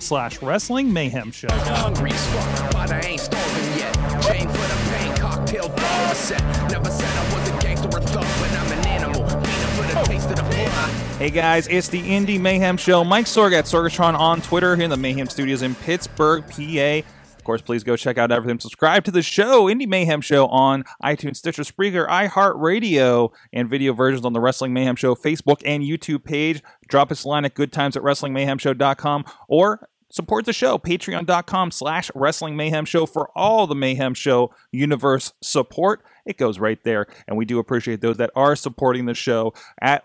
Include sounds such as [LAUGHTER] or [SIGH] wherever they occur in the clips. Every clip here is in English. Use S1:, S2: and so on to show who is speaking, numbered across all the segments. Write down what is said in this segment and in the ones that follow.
S1: slash wrestling mayhem show.
S2: Hungry as fuck, but I ain't starving yet. Chain for the pain, cocktail dollar set. Never said I was a gangster or thug, but I'm an animal. Feeding for the taste of the fly.
S1: Hey guys, it's the Indy Mayhem Show. Mike Sorg at Sorgatron on Twitter here in the Mayhem Studios in Pittsburgh, PA. Of course, please go check out everything. Subscribe to the show, Indy Mayhem Show, on iTunes, Stitcher, Spreaker, iHeartRadio, and video versions on the Wrestling Mayhem Show Facebook and YouTube page. Drop us a line at goodtimes at wrestlingmayhemshow.com or support the show patreon.com slash wrestling mayhem show for all the mayhem show universe support it goes right there. And we do appreciate those that are supporting the show at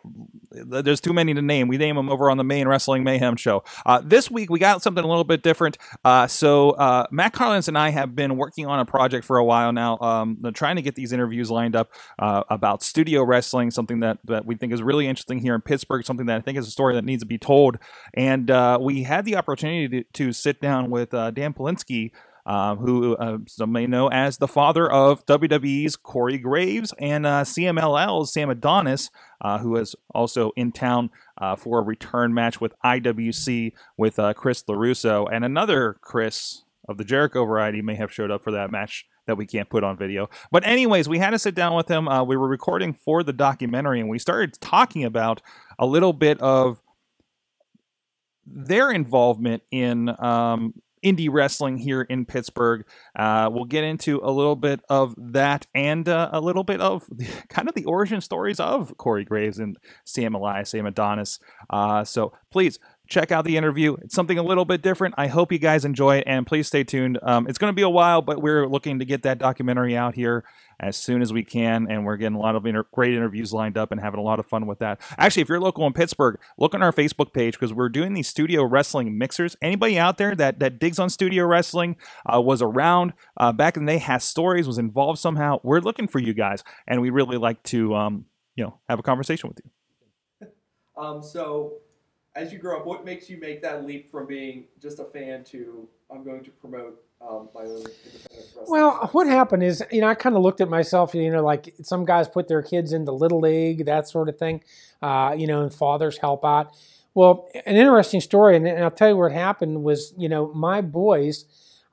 S1: there's too many to name. We name them over on the main wrestling mayhem show. Uh, this week we got something a little bit different. Uh, so uh, matt carlins and i have been working on a project for a while now um, trying to get these interviews lined up uh, about studio wrestling something that, that we think is really interesting here in pittsburgh something that i think is a story that needs to be told. And uh, we had the opportunity to, to sit down with uh, dan polinsky uh, who uh, some may know as the father of WWE's Corey Graves and uh, CMLL's Sam Adonis, uh, who is also in town uh, for a return match with IWC with uh, Chris LaRusso. And another Chris of the Jericho variety may have showed up for that match that we can't put on video. But, anyways, we had to sit down with him. Uh, we were recording for the documentary and we started talking about a little bit of their involvement in um, indie wrestling here in Pittsburgh. Uh, we'll get into a little bit of that and uh, a little bit of the, [LAUGHS] kind of the origin stories of Corey Graves and Sam Elias, Sam Adonis. Uh, so please check out the interview. It's something a little bit different. I hope you guys enjoy it and please stay tuned. Um, it's going to be a while, but we're looking to get that documentary out here as soon as we can, and we're getting a lot of inter- great interviews lined up and having a lot of fun with that. Actually, if you're local in Pittsburgh, look on our Facebook page because we're doing these studio wrestling mixers. Anybody out there that that digs on studio wrestling, uh, was around uh, back in the day, has stories, was involved somehow, we're looking for you guys, and we really like to um, you know have a conversation with you. [LAUGHS]
S3: Um, so, as you grow up, what makes you make that leap from being just a fan to I'm going to promote um, my own independent wrestling?
S4: Well, what happened is, you know, I kind of looked at myself, you know, like some guys put their kids into little league, that sort of thing, uh, you know, and fathers help out. Well, an interesting story, and, and I'll tell you what happened was, you know, my boys,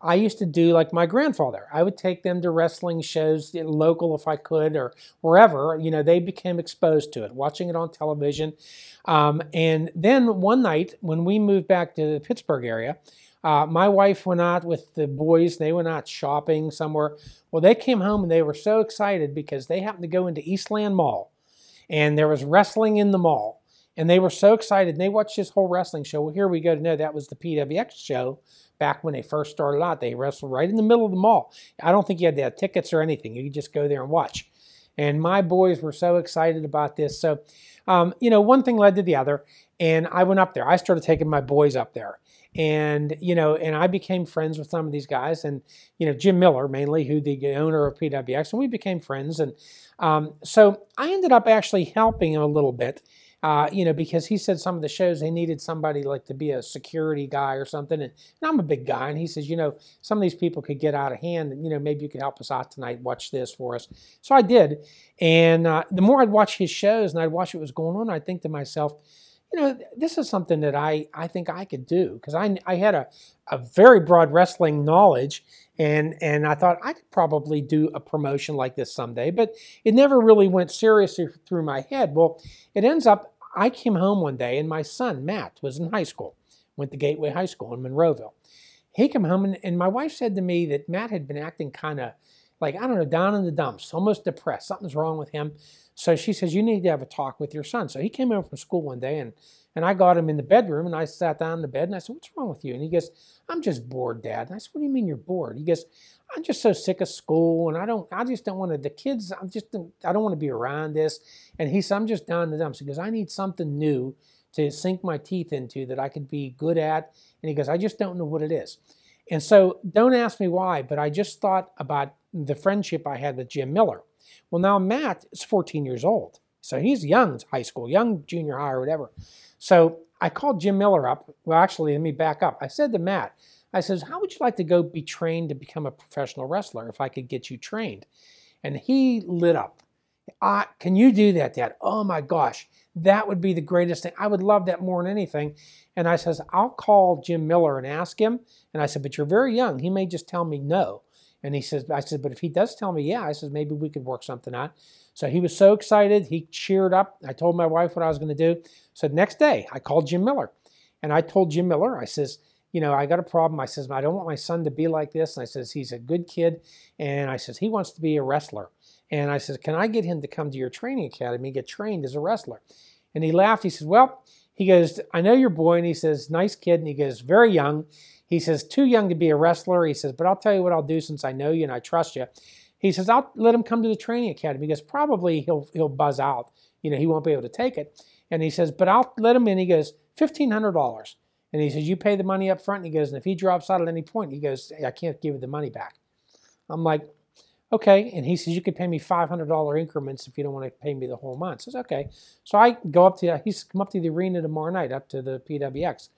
S4: I used to do like my grandfather. I would take them to wrestling shows, local if I could, or wherever. You know, they became exposed to it, watching it on television. Um, and then one night when we moved back to the Pittsburgh area, uh, my wife went out with the boys. They went out shopping somewhere. Well, they came home and they were so excited because they happened to go into Eastland Mall, and there was wrestling in the mall. And they were so excited. And they watched this whole wrestling show. Well, here we go to know that was the PWX show back when they first started out. They wrestled right in the middle of the mall. I don't think you had to have tickets or anything. You could just go there and watch. And my boys were so excited about this. So, um, you know, one thing led to the other. And I went up there. I started taking my boys up there. And, you know, and I became friends with some of these guys and, you know, Jim Miller mainly, who the owner of PWX, and we became friends. And um, so I ended up actually helping him a little bit. Uh, you know, because he said some of the shows they needed somebody like to be a security guy or something. And, and I'm a big guy, and he says, you know, some of these people could get out of hand, and you know, maybe you could help us out tonight. Watch this for us. So I did, and uh, the more I'd watch his shows and I'd watch what was going on, I'd think to myself, you know, this is something that I, I think I could do because I, I had a, a very broad wrestling knowledge and and I thought I could probably do a promotion like this someday, but it never really went seriously through my head. Well, it ends up I came home one day and my son Matt was in high school, went to Gateway High School in Monroeville. He came home and, and my wife said to me that Matt had been acting kind of like, I don't know, down in the dumps, almost depressed. Something's wrong with him. So she says, You need to have a talk with your son. So he came home from school one day and and I got him in the bedroom and I sat down in the bed and I said, What's wrong with you? And he goes, I'm just bored, Dad. And I said, What do you mean you're bored? He goes, I'm just so sick of school and I don't I just don't want to the kids, I'm just I don't want to be around this. And he said, I'm just down in the dumps. He goes, I need something new to sink my teeth into that I could be good at. And he goes, I just don't know what it is. And so don't ask me why, but I just thought about the friendship I had with Jim Miller. Well, now Matt is 14 years old. So he's young, high school, young junior high or whatever. So I called Jim Miller up. Well, actually, let me back up. I said to Matt, I says, How would you like to go be trained to become a professional wrestler if I could get you trained? And he lit up. Uh, can you do that, Dad? Oh my gosh, that would be the greatest thing. I would love that more than anything. And I says, I'll call Jim Miller and ask him. And I said, But you're very young. He may just tell me no. And he says, I said, but if he does tell me yeah, I said, maybe we could work something out. So he was so excited. He cheered up. I told my wife what I was going to do. So next day, I called Jim Miller. And I told Jim Miller, I says, you know, I got a problem. I says, I don't want my son to be like this. And I says, he's a good kid. And I says, he wants to be a wrestler. And I says, can I get him to come to your training academy, get trained as a wrestler? And he laughed. He says, well, he goes, I know your boy. And he says, nice kid. And he goes, very young. He says, too young to be a wrestler. He says, but I'll tell you what I'll do since I know you and I trust you. He says, I'll let him come to the training academy because probably he'll he'll buzz out. You know, he won't be able to take it. And he says, but I'll let him in. He goes, fifteen hundred dollars. And he says, you pay the money up front. And he goes, and if he drops out at any point, he goes, I can't give you the money back. I'm like, okay. And he says, you could pay me $500 increments if you don't want to pay me the whole month. I says, okay. So I go up to, he's come up to the arena tomorrow night, up to the PWX.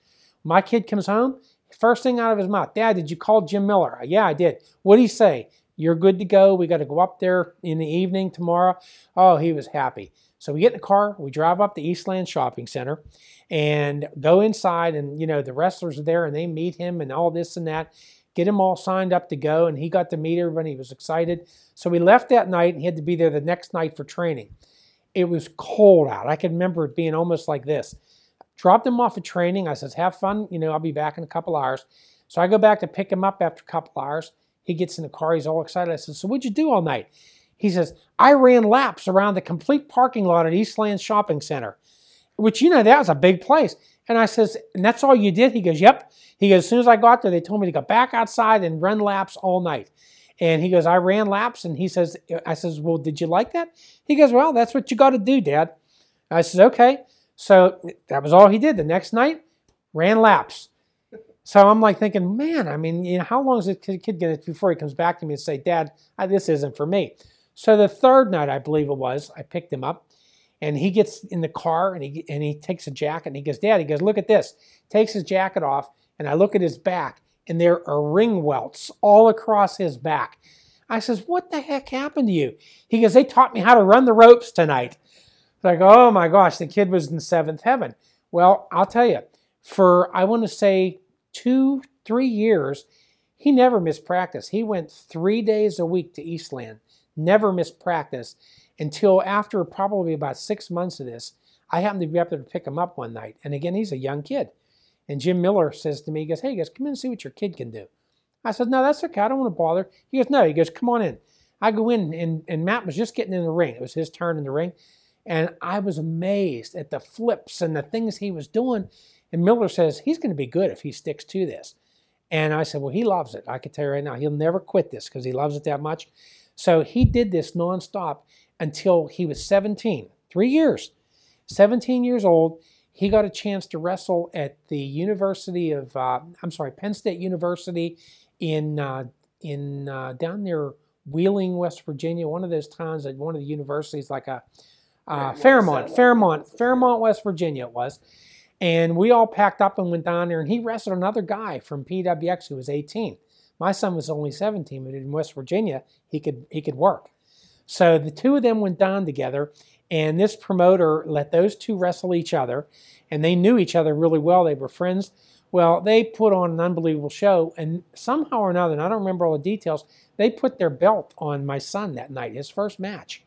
S4: My kid comes home. First thing out of his mouth, Dad, did you call Jim Miller? Yeah, I did. What did he say? You're good to go. We got to go up there in the evening tomorrow. Oh, he was happy. So we get in the car, we drive up to Eastland Shopping Center and go inside and you know the wrestlers are there and they meet him and all this and that. Get him all signed up to go and he got to meet everybody. He was excited. So we left that night and he had to be there the next night for training. It was cold out. I can remember it being almost like this. Dropped him off at training. I says, have fun. You know, I'll be back in a couple hours. So I go back to pick him up after a couple hours. He gets in the car. He's all excited. I said, so what'd you do all night? He says, I ran laps around the complete parking lot at Eastland Shopping Center, which, you know, that was a big place. And I says, and that's all you did? He goes, yep. He goes, as soon as I got there, they told me to go back outside and run laps all night. And he goes, I ran laps. And he says, I says, well, did you like that? He goes, well, that's what you got to do, Dad. I says, okay. So that was all he did. The next night, ran laps. So I'm like thinking, man, I mean, you know, how long is this kid going to before he comes back to me and say, Dad, this isn't for me? So the third night, I believe it was, I picked him up, and he gets in the car and he and he takes a jacket and he goes, Dad, he goes, look at this. Takes his jacket off, and I look at his back, and there are ring welts all across his back. I says, what the heck happened to you? He goes, they taught me how to run the ropes tonight. Like, oh my gosh, the kid was in seventh heaven. Well, I'll tell you, for I want to say two, three years, he never missed practice. He went three days a week to Eastland, never missed practice until after probably about six months of this. I happened to be up there to pick him up one night. And again, he's a young kid. And Jim Miller says to me, he goes, Hey, he goes, come in and see what your kid can do. I said, No, that's okay. I don't want to bother. He goes, No. He goes, Come on in. I go in, and, and Matt was just getting in the ring. It was his turn in the ring. And I was amazed at the flips and the things he was doing. And Miller says, he's going to be good if he sticks to this. And I said, well, he loves it. I can tell you right now, he'll never quit this because he loves it that much. So he did this nonstop until he was 17, three years. 17 years old, he got a chance to wrestle at the University of, uh, I'm sorry, Penn State University in, uh, in uh, down near Wheeling, West Virginia, one of those towns at one of the universities, like a uh, Fairmont, Fairmont, Fairmont, West Virginia it was. And we all packed up and went down there, and he wrestled another guy from PWX who was 18. My son was only 17, but in West Virginia, he could he could work. So the two of them went down together, and this promoter let those two wrestle each other, and they knew each other really well. They were friends. Well, they put on an unbelievable show, and somehow or another, and I don't remember all the details, they put their belt on my son that night, his first match.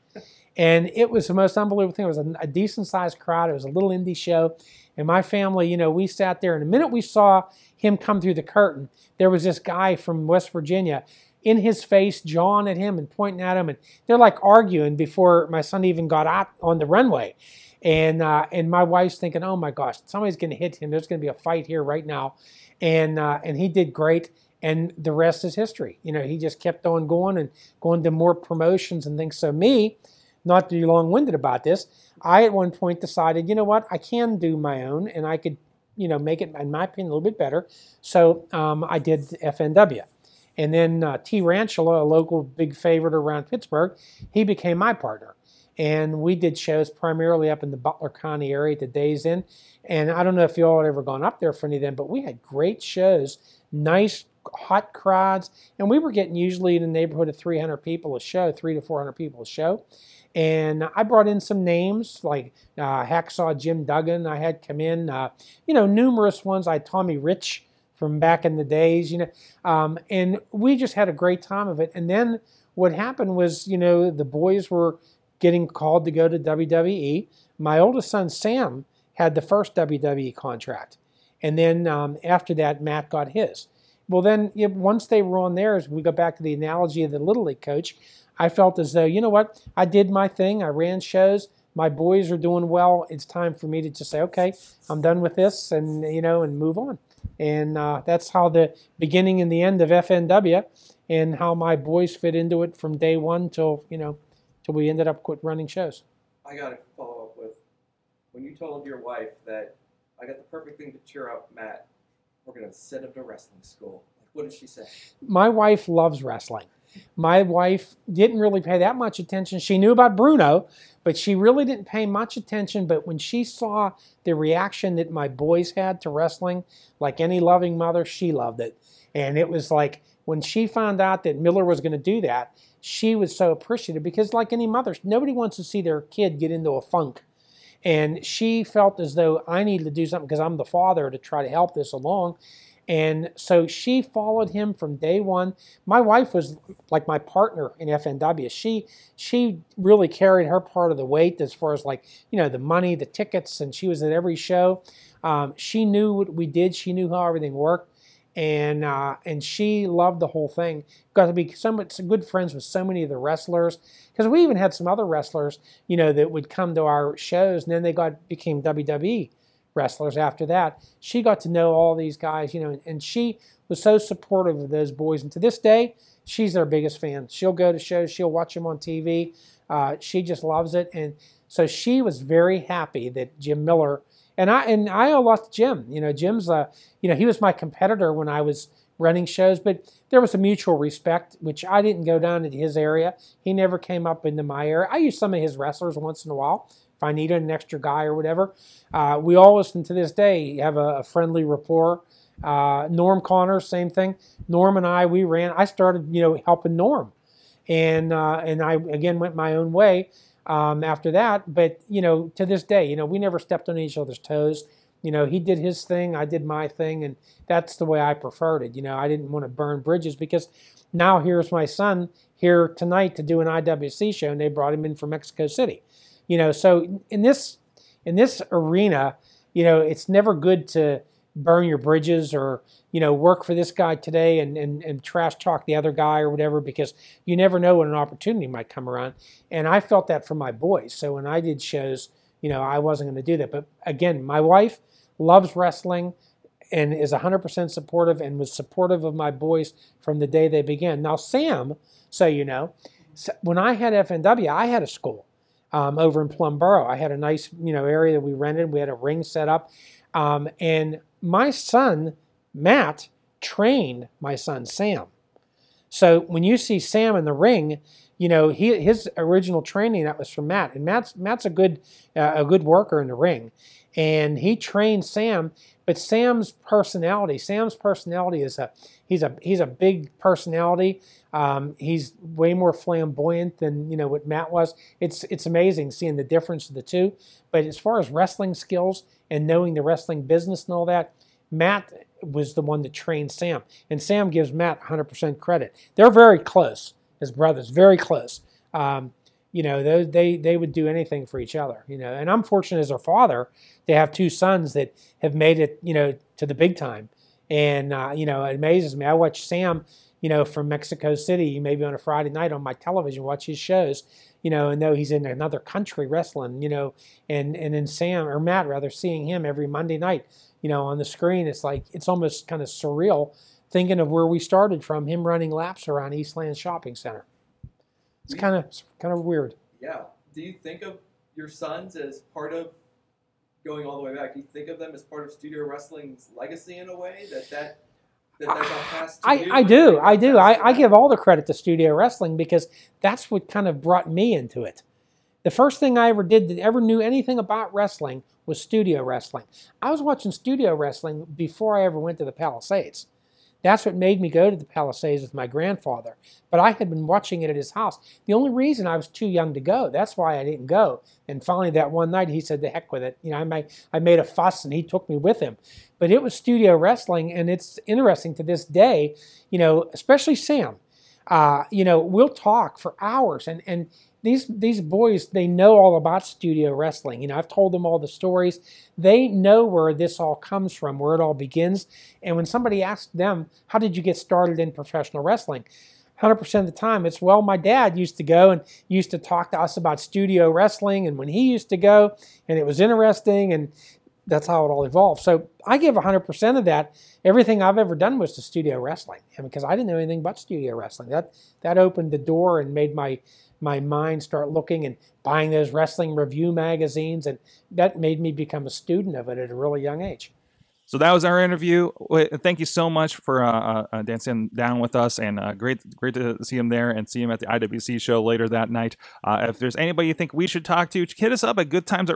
S4: And it was the most unbelievable thing. It was a, a decent sized crowd. It was a little indie show. And my family, you know, we sat there, and the minute we saw him come through the curtain, there was this guy from West Virginia in his face, jawing at him and pointing at him, and they're like arguing before my son even got out on the runway. And uh, and my wife's thinking, oh my gosh, somebody's going to hit him. There's going to be a fight here right now, and uh, and he did great. And the rest is history. You know, he just kept on going and going to more promotions and things. So me, not to be long-winded about this, I at one point decided, you know what, I can do my own, and I could, you know, make it, in my opinion, a little bit better. So um, I did FNW. And then uh, T. Rantula, a local big favorite around Pittsburgh, he became my partner. And we did shows primarily up in the Butler County area at the Days Inn. And I don't know if you all had ever gone up there for any of them, but we had great shows, nice, hot crowds. And we were getting usually in the neighborhood of 300 people a show, three to 400 people a show. And I brought in some names like uh, Hacksaw Jim Duggan. I had come in, uh, you know, numerous ones. I Tommy Rich from back in the days, you know, um, and we just had a great time of it. And then what happened was, you know, the boys were getting called to go to WWE. My oldest son Sam had the first WWE contract, and then um, after that, Matt got his. Well, then you know, once they were on theirs, we go back to the analogy of the little league coach. I felt as though, you know what, I did my thing. I ran shows. My boys are doing well. It's time for me to just say, okay, I'm done with this, and you know, and move on. And uh, that's how the beginning and the end of FNW, and how my boys fit into it from day one till you know, till we ended up quit running shows.
S3: I got to follow up with when you told your wife that I got the perfect thing to cheer up Matt. We're gonna send him to wrestling school. What did she say?
S4: my wife loves wrestling. My wife didn't really pay that much attention. She knew about Bruno, but she really didn't pay much attention. But when she saw the reaction that my boys had to wrestling, like any loving mother, she loved it. And it was like when she found out that Miller was going to do that, she was so appreciative because, like any mother, nobody wants to see their kid get into a funk. And she felt as though I needed to do something because I'm the father to try to help this along. And so she followed him from day one. My wife was like my partner in FNW. She she really carried her part of the weight as far as like you know the money, the tickets, and she was at every show. Um, she knew what we did. She knew how everything worked, and uh, and she loved the whole thing. Got to be so much good friends with so many of the wrestlers because we even had some other wrestlers you know that would come to our shows, and then they got became WWE wrestlers after that. She got to know all these guys, you know, and she was so supportive of those boys. And to this day, she's their biggest fan. She'll go to shows, she'll watch them on TV. Uh, she just loves it, and so she was very happy that Jim Miller and I and I owe Jim. You know, Jim's uh, you know, he was my competitor when I was running shows, but there was a mutual respect, which I didn't go down into his area. He never came up into my area. I used some of his wrestlers once in a while if I needed an extra guy or whatever. Uh, we always, and to this day, have a, a friendly rapport. Uh, Norm Connors, same thing. Norm and I, we ran. I started, you know, helping Norm, and uh, and I again went my own way um, after that. But you know, to this day, you know, we never stepped on each other's toes. You know, he did his thing, I did my thing, and that's the way I preferred it. You know, I didn't want to burn bridges because now here's my son here tonight to do an IWC show, and they brought him in from Mexico City. You know, so in this in this arena, you know, it's never good to burn your bridges or you know work for this guy today and, and, and trash talk the other guy or whatever because you never know when an opportunity might come around. And i felt that for my boys. So when i did shows you know i wasn't going to do that. But again my wife loves wrestling and is 100% supportive and was supportive of my boys from the day they began. Now sam so you know when i had fnw i had a school um, over in Plum Boro. I had a nice, you know, area that we rented. We had a ring set up, um, and my son Matt trained my son Sam. So when you see Sam in the ring, you know he his original training that was from Matt, and Matt's Matt's a good uh, a good worker in the ring, and he trained Sam. But Sam's personality, Sam's personality is a he's a he's a big personality. Um, he's way more flamboyant than you know what Matt was. It's it's amazing seeing the difference of the two. But as far as wrestling skills and knowing the wrestling business and all that, Matt was the one that trained Sam, and Sam gives Matt 100% credit. They're very close as brothers, very close. Um, you know, they, they they would do anything for each other. You know, and I'm fortunate as a father to have two sons that have made it. You know, to the big time, and uh, you know, it amazes me. I watch Sam you know, from Mexico City, maybe on a Friday night on my television, watch his shows, you know, and know he's in another country wrestling, you know, and and then Sam or Matt rather seeing him every Monday night, you know, on the screen, it's like it's almost kind of surreal thinking of where we started from, him running laps around Eastland Shopping Center. It's kind of kind of weird.
S3: Yeah. Do you think of your sons as part of going all the way back? Do you think of them as part of studio wrestling's legacy in a way that that that that got passed to
S4: I,
S3: you?
S4: I do, I do. I, I give all the credit to studio wrestling because that's what kind of brought me into it. The first thing I ever did that ever knew anything about wrestling was studio wrestling. I was watching studio wrestling before I ever went to the Palisades. That's what made me go to the Palisades with my grandfather. But I had been watching it at his house. The only reason I was too young to go, that's why I didn't go. And finally, that one night, he said, "The heck with it." You know, I made I made a fuss, and he took me with him. But it was studio wrestling, and it's interesting to this day. You know, especially Sam. Uh, you know, we'll talk for hours, and and these these boys they know all about studio wrestling. You know, I've told them all the stories. They know where this all comes from, where it all begins. And when somebody asks them, "How did you get started in professional wrestling?" 100% of the time it's well my dad used to go and used to talk to us about studio wrestling and when he used to go and it was interesting and that's how it all evolved. So i give 100% of that. Everything i've ever done was to studio wrestling. Because i didn't know anything but studio wrestling. That that opened the door and made my my mind start looking and buying those wrestling review magazines and that made me become a student of it at a really young age
S1: So that was our interview. Thank you so much for uh, uh, dancing down with us, and uh, great, great to see him there and see him at the IWC show later that night. Uh, if there's anybody you think we should talk to, hit us up at goodtimes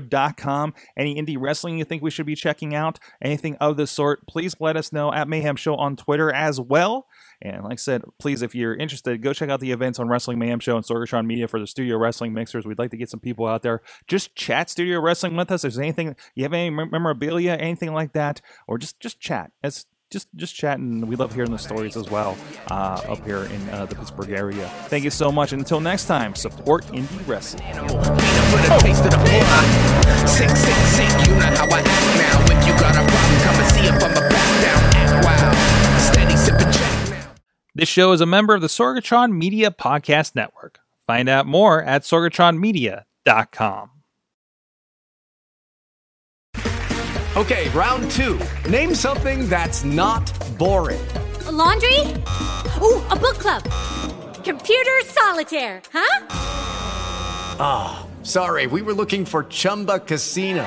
S1: at. Any indie wrestling you think we should be checking out, anything of the sort, please let us know at Mayhem Show on Twitter as well. And like I said, please, if you're interested, go check out the events on Wrestling Mayhem Show and Sorgatron Media for the Studio Wrestling Mixers. We'd like to get some people out there. Just chat Studio Wrestling with us. If there's anything, you have any memorabilia, anything like that, or just just chat. It's just just chatting. we love hearing the stories as well uh, up here in uh, the Pittsburgh area. Thank you so much. And until next time, support indie wrestling.
S2: animal.
S1: This show is a member of the Sorgatron Media Podcast Network. Find out more at sorgatronmedia.com.
S5: Okay, round two. Name something that's not boring.
S6: A laundry? Ooh, a book club. Computer solitaire, huh?
S5: Ah, sorry, we were looking for Chumba Casino.